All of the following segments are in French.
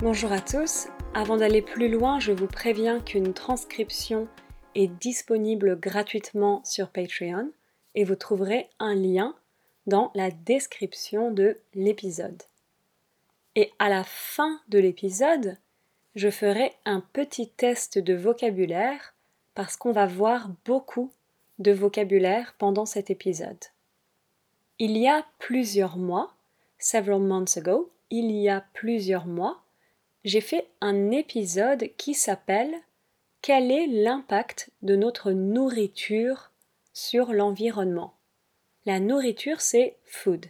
Bonjour à tous. Avant d'aller plus loin, je vous préviens qu'une transcription est disponible gratuitement sur Patreon et vous trouverez un lien dans la description de l'épisode. Et à la fin de l'épisode, je ferai un petit test de vocabulaire parce qu'on va voir beaucoup de vocabulaire pendant cet épisode. Il y a plusieurs mois, several months ago, il y a plusieurs mois, j'ai fait un épisode qui s'appelle Quel est l'impact de notre nourriture sur l'environnement? La nourriture, c'est food.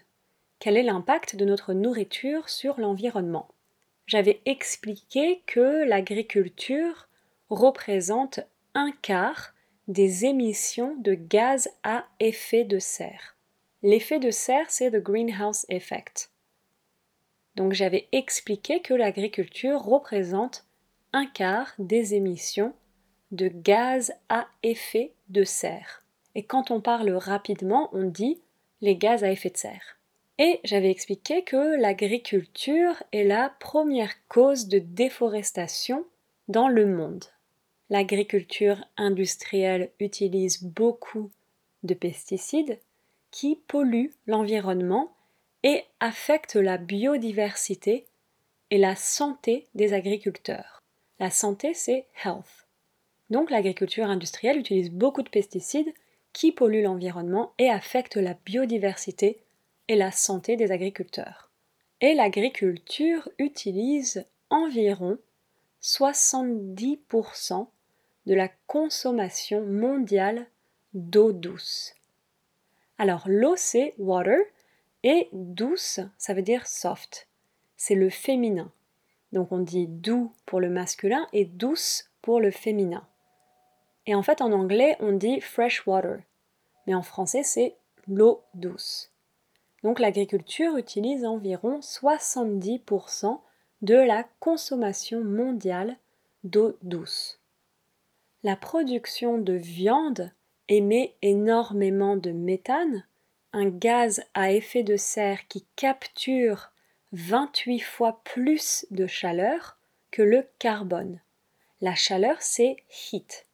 Quel est l'impact de notre nourriture sur l'environnement? J'avais expliqué que l'agriculture représente un quart des émissions de gaz à effet de serre. L'effet de serre, c'est le greenhouse effect. Donc j'avais expliqué que l'agriculture représente un quart des émissions de gaz à effet de serre. Et quand on parle rapidement, on dit les gaz à effet de serre. Et j'avais expliqué que l'agriculture est la première cause de déforestation dans le monde. L'agriculture industrielle utilise beaucoup de pesticides qui polluent l'environnement et affecte la biodiversité et la santé des agriculteurs. La santé, c'est health. Donc l'agriculture industrielle utilise beaucoup de pesticides qui polluent l'environnement et affectent la biodiversité et la santé des agriculteurs. Et l'agriculture utilise environ 70% de la consommation mondiale d'eau douce. Alors l'eau c'est water et douce, ça veut dire soft. C'est le féminin. Donc on dit doux pour le masculin et douce pour le féminin. Et en fait en anglais on dit fresh water. Mais en français c'est l'eau douce. Donc l'agriculture utilise environ 70% de la consommation mondiale d'eau douce. La production de viande émet énormément de méthane, un gaz à effet de serre qui capture 28 fois plus de chaleur que le carbone. La chaleur, c'est heat.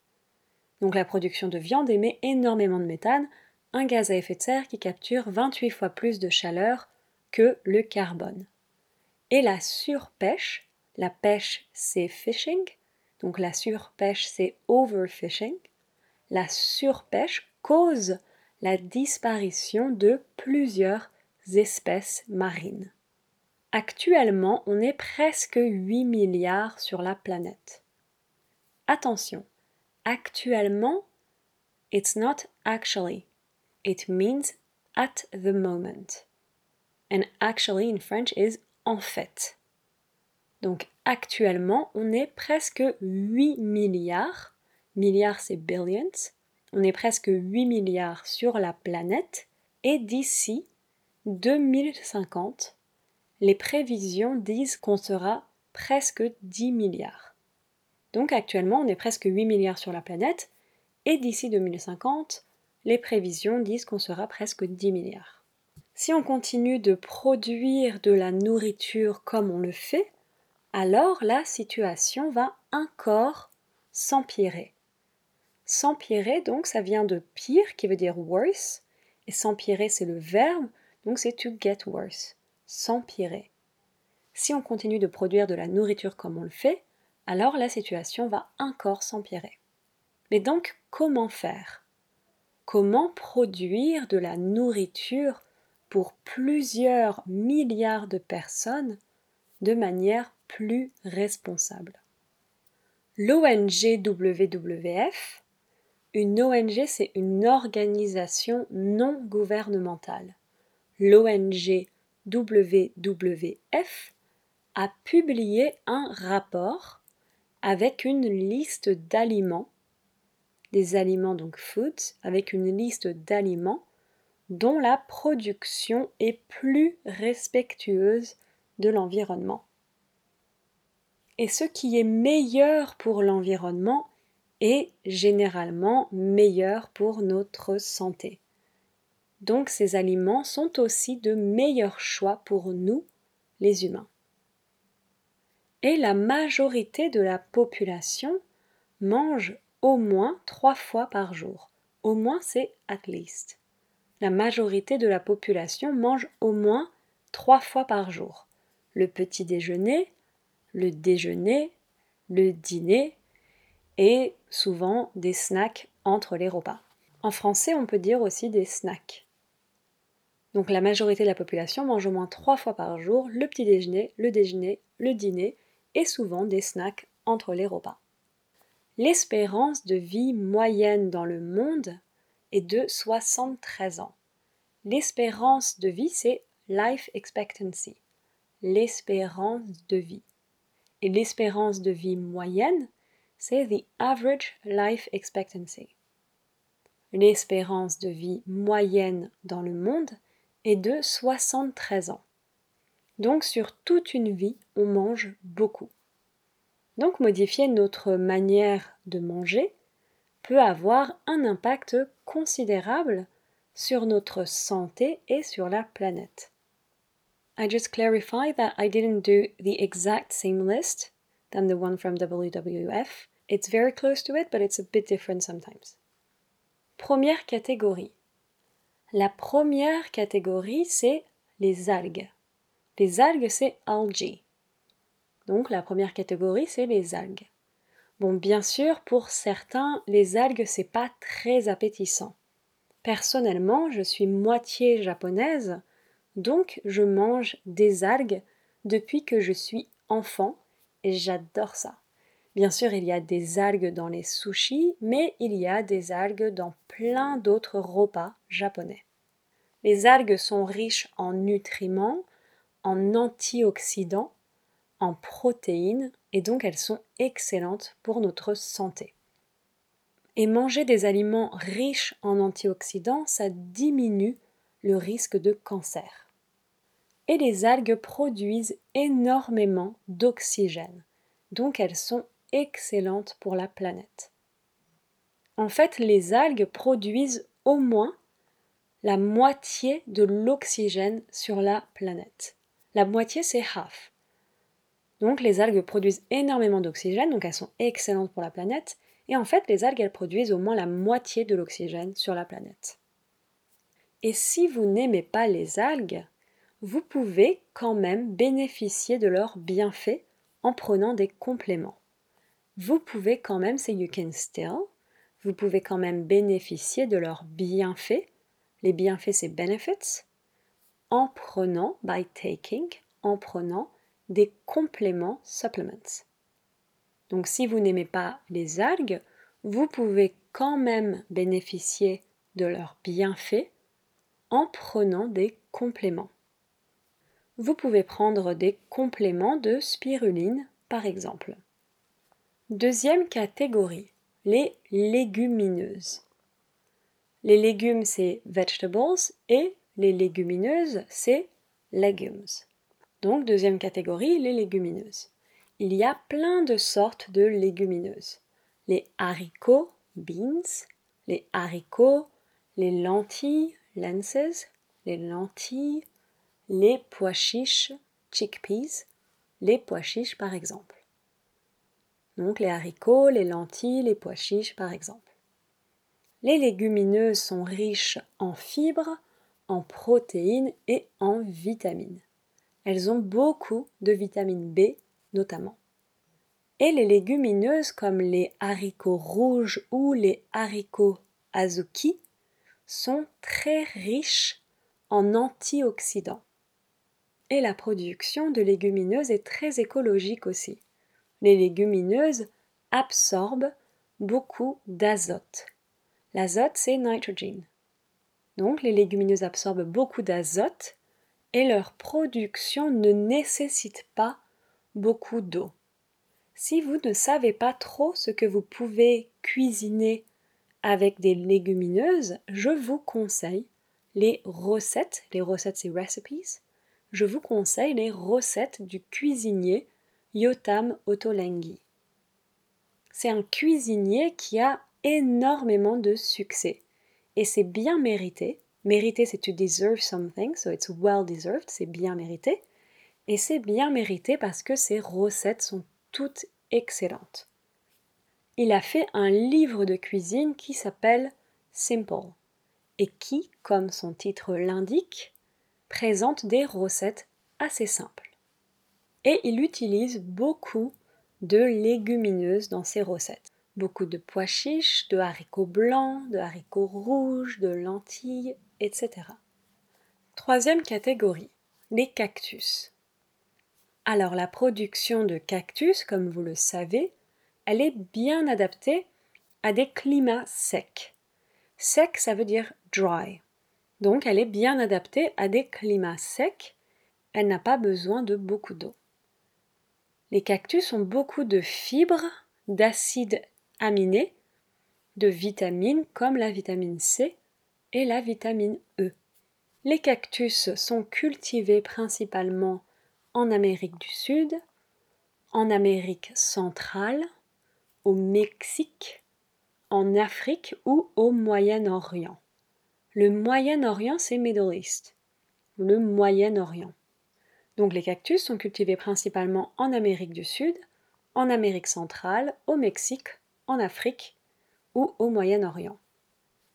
Donc la production de viande émet énormément de méthane, un gaz à effet de serre qui capture 28 fois plus de chaleur que le carbone. Et la surpêche, la pêche c'est fishing, donc la surpêche c'est overfishing. La surpêche cause la disparition de plusieurs espèces marines. Actuellement, on est presque 8 milliards sur la planète. Attention, actuellement, it's not actually. It means at the moment. And actually in French is en fait. Donc actuellement, on est presque 8 milliards. Milliards, c'est billions on est presque 8 milliards sur la planète et d'ici 2050, les prévisions disent qu'on sera presque 10 milliards. Donc actuellement, on est presque 8 milliards sur la planète et d'ici 2050, les prévisions disent qu'on sera presque 10 milliards. Si on continue de produire de la nourriture comme on le fait, alors la situation va encore s'empirer. S'empirer, donc, ça vient de pire, qui veut dire worse. Et s'empirer, c'est le verbe, donc c'est to get worse. S'empirer. Si on continue de produire de la nourriture comme on le fait, alors la situation va encore s'empirer. Mais donc, comment faire? Comment produire de la nourriture pour plusieurs milliards de personnes de manière plus responsable? L'ONG WWF une ONG, c'est une organisation non gouvernementale. L'ONG WWF a publié un rapport avec une liste d'aliments, des aliments donc foods, avec une liste d'aliments dont la production est plus respectueuse de l'environnement. Et ce qui est meilleur pour l'environnement généralement meilleur pour notre santé. Donc ces aliments sont aussi de meilleurs choix pour nous, les humains. Et la majorité de la population mange au moins trois fois par jour. Au moins, c'est at least. La majorité de la population mange au moins trois fois par jour. Le petit déjeuner, le déjeuner, le dîner et souvent des snacks entre les repas. En français, on peut dire aussi des snacks. Donc la majorité de la population mange au moins trois fois par jour le petit déjeuner, le déjeuner, le dîner et souvent des snacks entre les repas. L'espérance de vie moyenne dans le monde est de 73 ans. L'espérance de vie, c'est life expectancy, l'espérance de vie. Et l'espérance de vie moyenne, c'est the average life expectancy. L'espérance de vie moyenne dans le monde est de 73 ans. Donc sur toute une vie, on mange beaucoup. Donc modifier notre manière de manger peut avoir un impact considérable sur notre santé et sur la planète. I just clarify that I didn't do the exact same list than the one from WWF. It's very close to it, but it's a bit different sometimes. Première catégorie. La première catégorie, c'est les algues. Les algues, c'est algae. Donc la première catégorie, c'est les algues. Bon, bien sûr, pour certains, les algues, c'est pas très appétissant. Personnellement, je suis moitié japonaise, donc je mange des algues depuis que je suis enfant et j'adore ça. Bien sûr, il y a des algues dans les sushis, mais il y a des algues dans plein d'autres repas japonais. Les algues sont riches en nutriments, en antioxydants, en protéines, et donc elles sont excellentes pour notre santé. Et manger des aliments riches en antioxydants, ça diminue le risque de cancer. Et les algues produisent énormément d'oxygène, donc elles sont excellentes pour la planète. En fait, les algues produisent au moins la moitié de l'oxygène sur la planète. La moitié, c'est half. Donc les algues produisent énormément d'oxygène, donc elles sont excellentes pour la planète, et en fait, les algues, elles produisent au moins la moitié de l'oxygène sur la planète. Et si vous n'aimez pas les algues, vous pouvez quand même bénéficier de leurs bienfaits en prenant des compléments. Vous pouvez quand même, c'est you can still, vous pouvez quand même bénéficier de leurs bienfaits. Les bienfaits, c'est benefits, en prenant, by taking, en prenant des compléments supplements. Donc si vous n'aimez pas les algues, vous pouvez quand même bénéficier de leurs bienfaits en prenant des compléments. Vous pouvez prendre des compléments de spiruline par exemple. Deuxième catégorie, les légumineuses. Les légumes, c'est vegetables et les légumineuses, c'est legumes. Donc, deuxième catégorie, les légumineuses il y a plein de sortes de légumineuses. Les haricots, beans, les haricots, les lentilles, lenses, les lentilles, les pois chiches, chickpeas, les pois chiches par exemple. Les haricots, les lentilles, les pois chiches par exemple. Les légumineuses sont riches en fibres, en protéines et en vitamines. Elles ont beaucoup de vitamine B notamment. Et les légumineuses comme les haricots rouges ou les haricots azuki sont très riches en antioxydants. Et la production de légumineuses est très écologique aussi. Les légumineuses absorbent beaucoup d'azote. L'azote, c'est nitrogen. Donc les légumineuses absorbent beaucoup d'azote et leur production ne nécessite pas beaucoup d'eau. Si vous ne savez pas trop ce que vous pouvez cuisiner avec des légumineuses, je vous conseille les recettes, les recettes c'est recipes, je vous conseille les recettes du cuisinier Yotam Ottolenghi. C'est un cuisinier qui a énormément de succès et c'est bien mérité. Mérité c'est to deserve something, so it's well deserved, c'est bien mérité Et c'est bien mérité parce que ses recettes sont toutes excellentes. Il a fait un livre de cuisine qui s'appelle Simple et qui, comme son titre l'indique, présente des recettes assez simples. Et il utilise beaucoup de légumineuses dans ses recettes. Beaucoup de pois chiches, de haricots blancs, de haricots rouges, de lentilles, etc. Troisième catégorie, les cactus. Alors la production de cactus, comme vous le savez, elle est bien adaptée à des climats secs. Sec, ça veut dire dry. Donc elle est bien adaptée à des climats secs. Elle n'a pas besoin de beaucoup d'eau. Les cactus ont beaucoup de fibres, d'acides aminés, de vitamines comme la vitamine C et la vitamine E. Les cactus sont cultivés principalement en Amérique du Sud, en Amérique centrale, au Mexique, en Afrique ou au Moyen-Orient. Le Moyen-Orient, c'est Middle East. Le Moyen-Orient. Donc les cactus sont cultivés principalement en Amérique du Sud, en Amérique centrale, au Mexique, en Afrique ou au Moyen-Orient.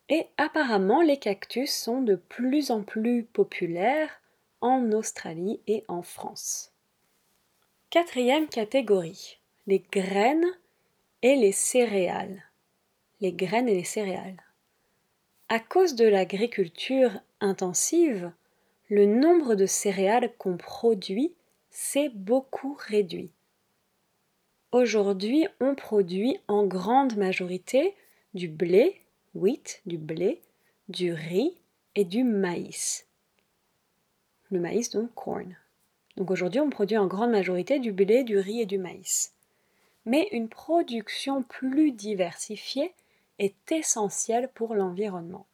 Et apparemment, les cactus sont de plus en plus populaires en Australie et en France. Quatrième catégorie, les graines et les céréales. Les graines et les céréales. À cause de l'agriculture intensive, le nombre de céréales qu'on produit s'est beaucoup réduit. Aujourd'hui, on produit en grande majorité du blé, wheat, du blé, du riz et du maïs. Le maïs, donc corn. Donc aujourd'hui, on produit en grande majorité du blé, du riz et du maïs. Mais une production plus diversifiée est essentielle pour l'environnement.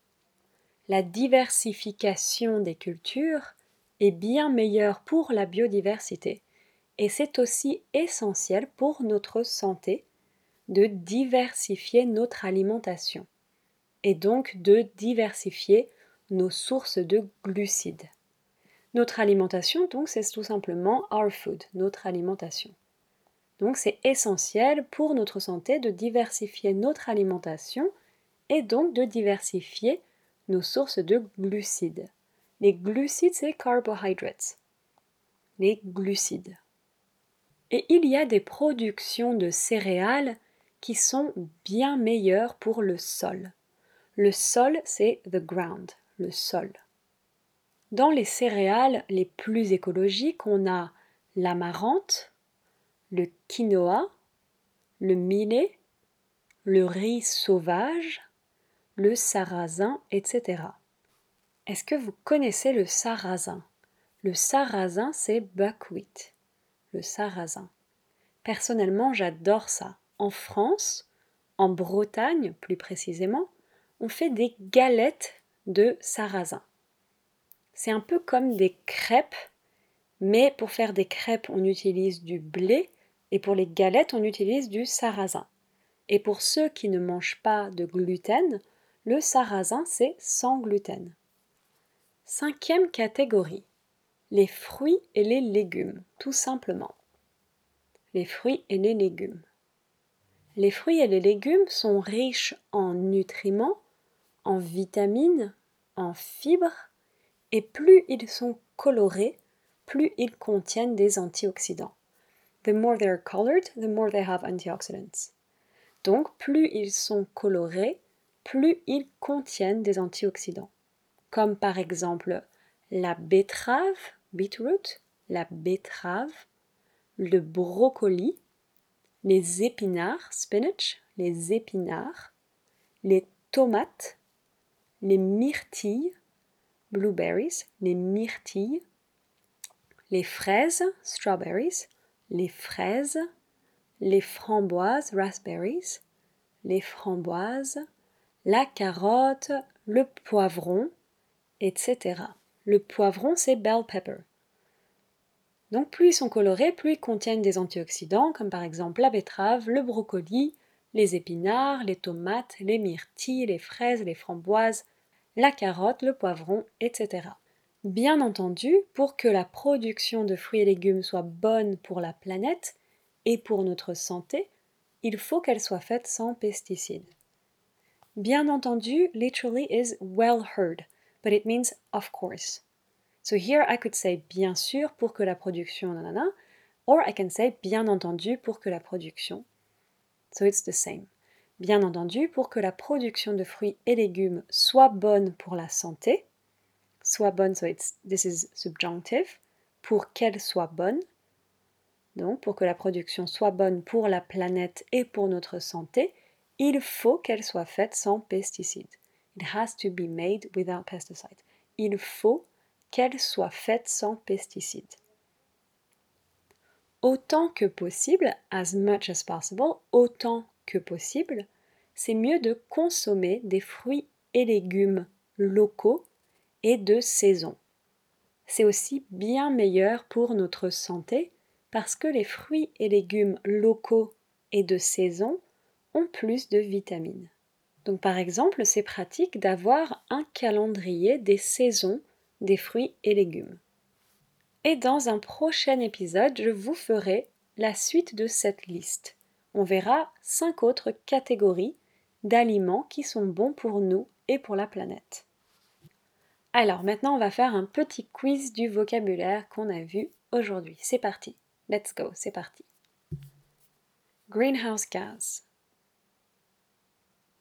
La diversification des cultures est bien meilleure pour la biodiversité et c'est aussi essentiel pour notre santé de diversifier notre alimentation et donc de diversifier nos sources de glucides. Notre alimentation, donc, c'est tout simplement our food, notre alimentation. Donc, c'est essentiel pour notre santé de diversifier notre alimentation et donc de diversifier nos sources de glucides. Les glucides, c'est carbohydrates. Les glucides. Et il y a des productions de céréales qui sont bien meilleures pour le sol. Le sol, c'est the ground, le sol. Dans les céréales les plus écologiques, on a l'amarante, le quinoa, le millet, le riz sauvage, le sarrasin, etc. Est-ce que vous connaissez le sarrasin? Le sarrasin, c'est buckwheat le sarrasin. Personnellement, j'adore ça. En France, en Bretagne plus précisément, on fait des galettes de sarrasin. C'est un peu comme des crêpes, mais pour faire des crêpes, on utilise du blé et pour les galettes, on utilise du sarrasin. Et pour ceux qui ne mangent pas de gluten, le sarrasin, c'est sans gluten. Cinquième catégorie, les fruits et les légumes, tout simplement. Les fruits et les légumes. Les fruits et les légumes sont riches en nutriments, en vitamines, en fibres, et plus ils sont colorés, plus ils contiennent des antioxydants. The more they are colored, the more they have antioxidants. Donc, plus ils sont colorés, plus ils contiennent des antioxydants. Comme par exemple la betterave beetroot, la betterave, le brocoli, les épinards, spinach, les épinards, les tomates, les myrtilles, blueberries, les myrtilles, les fraises, strawberries, les fraises, les framboises, raspberries, les framboises, la carotte, le poivron, etc. Le poivron, c'est bell pepper. Donc plus ils sont colorés, plus ils contiennent des antioxydants, comme par exemple la betterave, le brocoli, les épinards, les tomates, les myrtilles, les fraises, les framboises, la carotte, le poivron, etc. Bien entendu, pour que la production de fruits et légumes soit bonne pour la planète et pour notre santé, il faut qu'elle soit faite sans pesticides. Bien entendu, literally is well heard, but it means of course. So here I could say bien sûr pour que la production nanana, or I can say bien entendu pour que la production. So it's the same. Bien entendu, pour que la production de fruits et légumes soit bonne pour la santé, soit bonne, so it's, this is subjunctive, pour qu'elle soit bonne, donc pour que la production soit bonne pour la planète et pour notre santé, il faut qu'elle soit faite sans pesticides. It has to be made without pesticides. Il faut qu'elle soit faite sans pesticides. Autant que possible, as much as possible, autant que possible, c'est mieux de consommer des fruits et légumes locaux et de saison. C'est aussi bien meilleur pour notre santé parce que les fruits et légumes locaux et de saison plus de vitamines. Donc par exemple, c'est pratique d'avoir un calendrier des saisons des fruits et légumes. Et dans un prochain épisode, je vous ferai la suite de cette liste. On verra cinq autres catégories d'aliments qui sont bons pour nous et pour la planète. Alors maintenant, on va faire un petit quiz du vocabulaire qu'on a vu aujourd'hui. C'est parti. Let's go, c'est parti. Greenhouse gas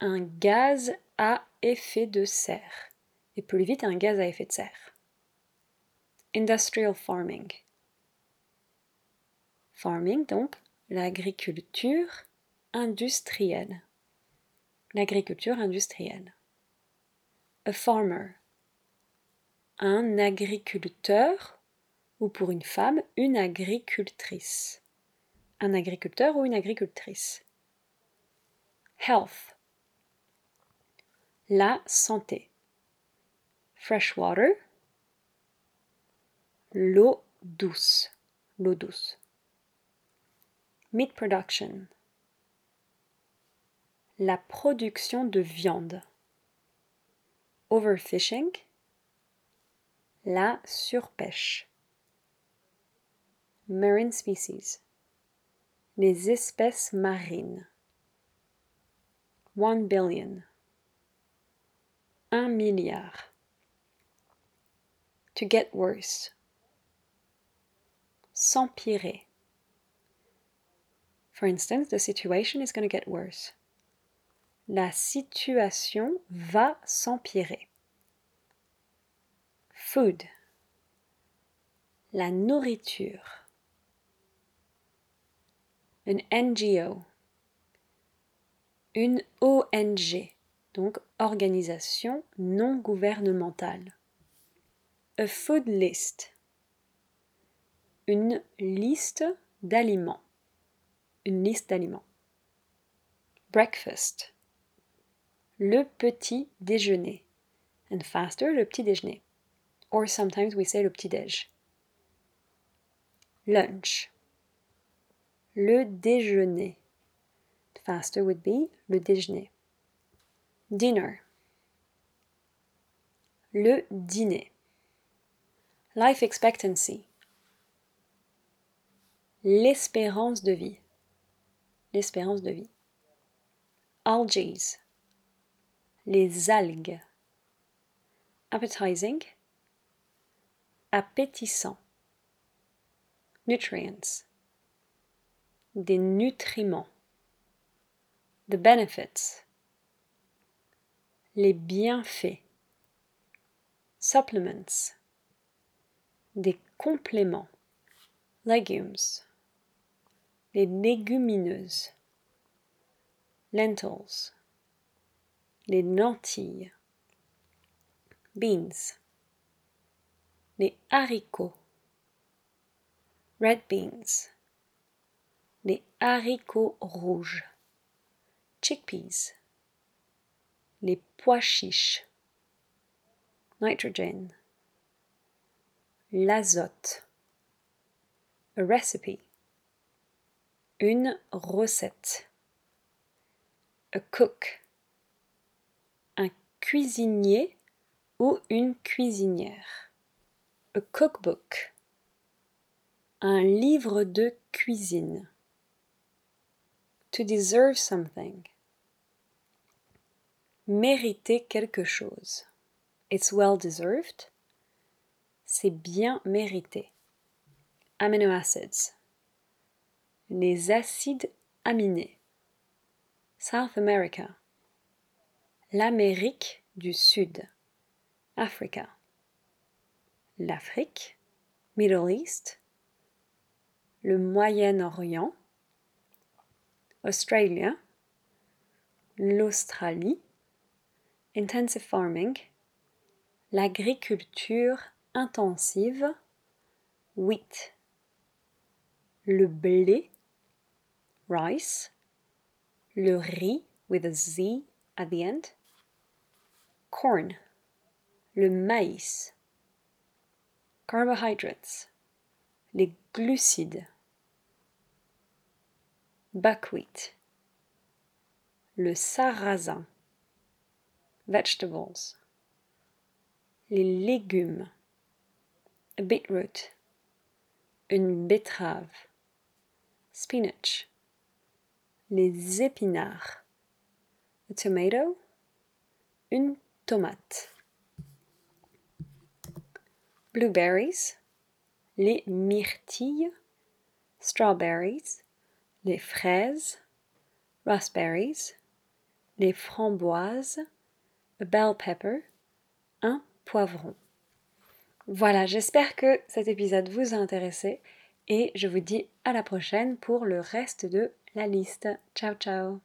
un gaz à effet de serre. Et plus vite, un gaz à effet de serre. Industrial farming. Farming, donc, l'agriculture industrielle. L'agriculture industrielle. A farmer. Un agriculteur ou pour une femme, une agricultrice. Un agriculteur ou une agricultrice. Health la santé. Fresh water, l'eau douce, l'eau douce. Meat production, la production de viande. Overfishing, la surpêche. Marine species, les espèces marines. One billion, milliard. To get worse. S'empirer. For instance, the situation is going to get worse. La situation va s'empirer. Food. La nourriture. An NGO. Une ONG donc organisation non gouvernementale. A food list, une liste d'aliments, une liste d'aliments. Breakfast, le petit déjeuner, and faster le petit déjeuner, or sometimes we say le petit déj. Lunch, le déjeuner, faster would be le déjeuner. Dinner. Le dîner. Life expectancy. L'espérance de vie. L'espérance de vie. Algae. Les algues. Appetizing. Appétissant. Nutrients. Des nutriments. The benefits les bienfaits. Supplements. Des compléments. Legumes. Les légumineuses. Lentils. Les lentilles. Beans. Les haricots. Red beans. Les haricots rouges. Chickpeas les pois chiches, nitrogen, l'azote, a recipe, une recette, a cook, un cuisinier ou une cuisinière, A cookbook. Un livre de cuisine. To deserve something. Mériter quelque chose. It's well deserved. C'est bien mérité. Amino acids. Les acides aminés. South America. L'Amérique du Sud. Africa. L'Afrique. Middle East. Le Moyen-Orient. Australia. L'Australie. Intensive farming. L'agriculture intensive. Wheat. Le blé. Rice. Le riz with a Z at the end. Corn. Le maïs. Carbohydrates. Les glucides. Buckwheat. Le sarrasin. Vegetables. Les légumes. A beetroot. Une betterave. Spinach. Les épinards. A tomato. Une tomate. Blueberries. Les myrtilles. Strawberries. Les fraises. Raspberries. Les framboises. Bell pepper. Un poivron. Voilà, j'espère que cet épisode vous a intéressé et je vous dis à la prochaine pour le reste de la liste. Ciao ciao